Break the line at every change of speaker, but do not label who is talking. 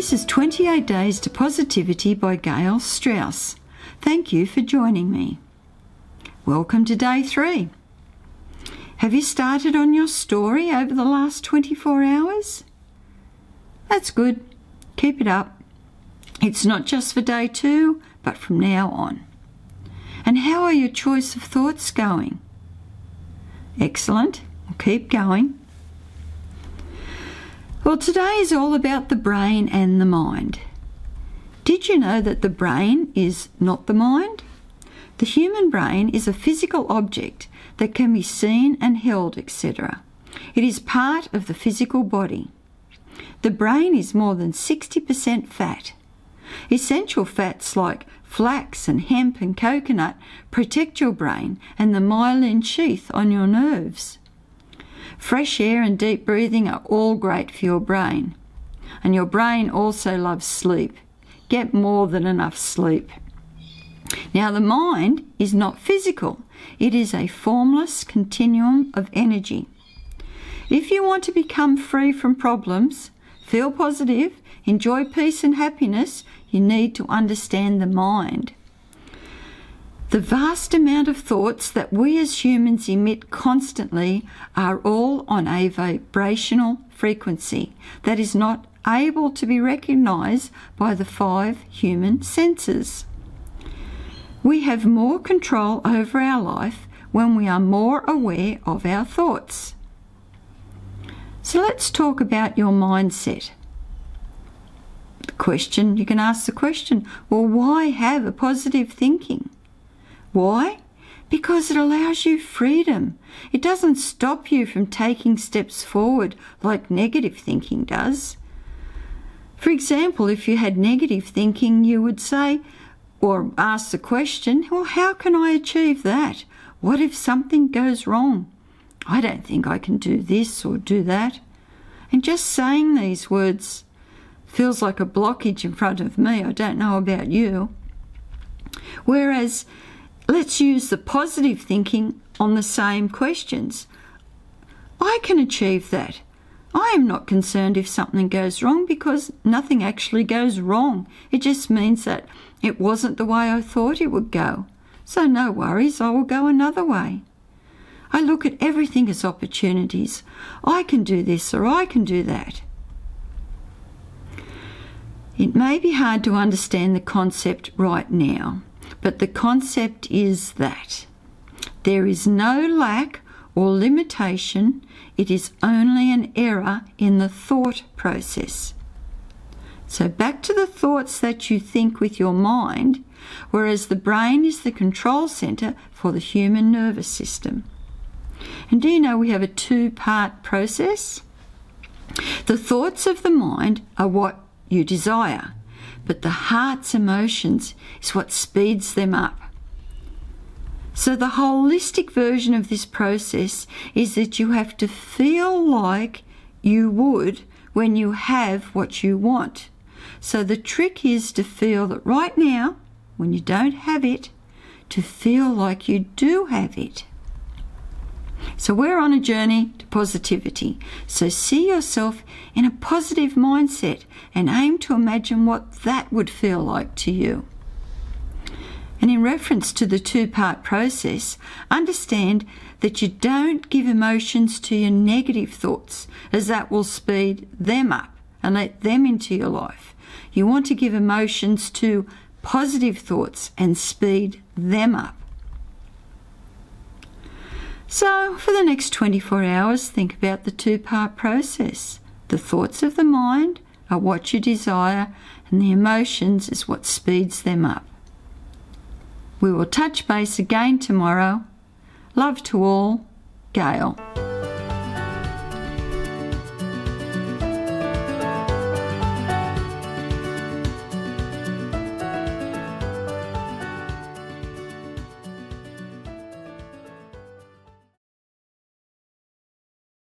This is 28 Days to Positivity by Gail Strauss. Thank you for joining me. Welcome to day three. Have you started on your story over the last 24 hours? That's good. Keep it up. It's not just for day two, but from now on. And how are your choice of thoughts going? Excellent. Keep going. Well, today is all about the brain and the mind. Did you know that the brain is not the mind? The human brain is a physical object that can be seen and held, etc. It is part of the physical body. The brain is more than 60% fat. Essential fats like flax and hemp and coconut protect your brain and the myelin sheath on your nerves. Fresh air and deep breathing are all great for your brain. And your brain also loves sleep. Get more than enough sleep. Now, the mind is not physical, it is a formless continuum of energy. If you want to become free from problems, feel positive, enjoy peace and happiness, you need to understand the mind. The vast amount of thoughts that we as humans emit constantly are all on a vibrational frequency that is not able to be recognized by the five human senses. We have more control over our life when we are more aware of our thoughts. So let's talk about your mindset. The question, you can ask the question, well, why have a positive thinking? Why? Because it allows you freedom. It doesn't stop you from taking steps forward like negative thinking does. For example, if you had negative thinking, you would say, or ask the question, well, how can I achieve that? What if something goes wrong? I don't think I can do this or do that. And just saying these words feels like a blockage in front of me. I don't know about you. Whereas Let's use the positive thinking on the same questions. I can achieve that. I am not concerned if something goes wrong because nothing actually goes wrong. It just means that it wasn't the way I thought it would go. So no worries, I will go another way. I look at everything as opportunities. I can do this or I can do that. It may be hard to understand the concept right now, but the concept is that there is no lack or limitation, it is only an error in the thought process. So, back to the thoughts that you think with your mind, whereas the brain is the control centre for the human nervous system. And do you know we have a two part process? The thoughts of the mind are what you desire, but the heart's emotions is what speeds them up. So, the holistic version of this process is that you have to feel like you would when you have what you want. So, the trick is to feel that right now, when you don't have it, to feel like you do have it. So we're on a journey to positivity. So see yourself in a positive mindset and aim to imagine what that would feel like to you. And in reference to the two part process, understand that you don't give emotions to your negative thoughts, as that will speed them up and let them into your life. You want to give emotions to positive thoughts and speed them up. So, for the next 24 hours, think about the two part process. The thoughts of the mind are what you desire, and the emotions is what speeds them up. We will touch base again tomorrow. Love to all, Gail.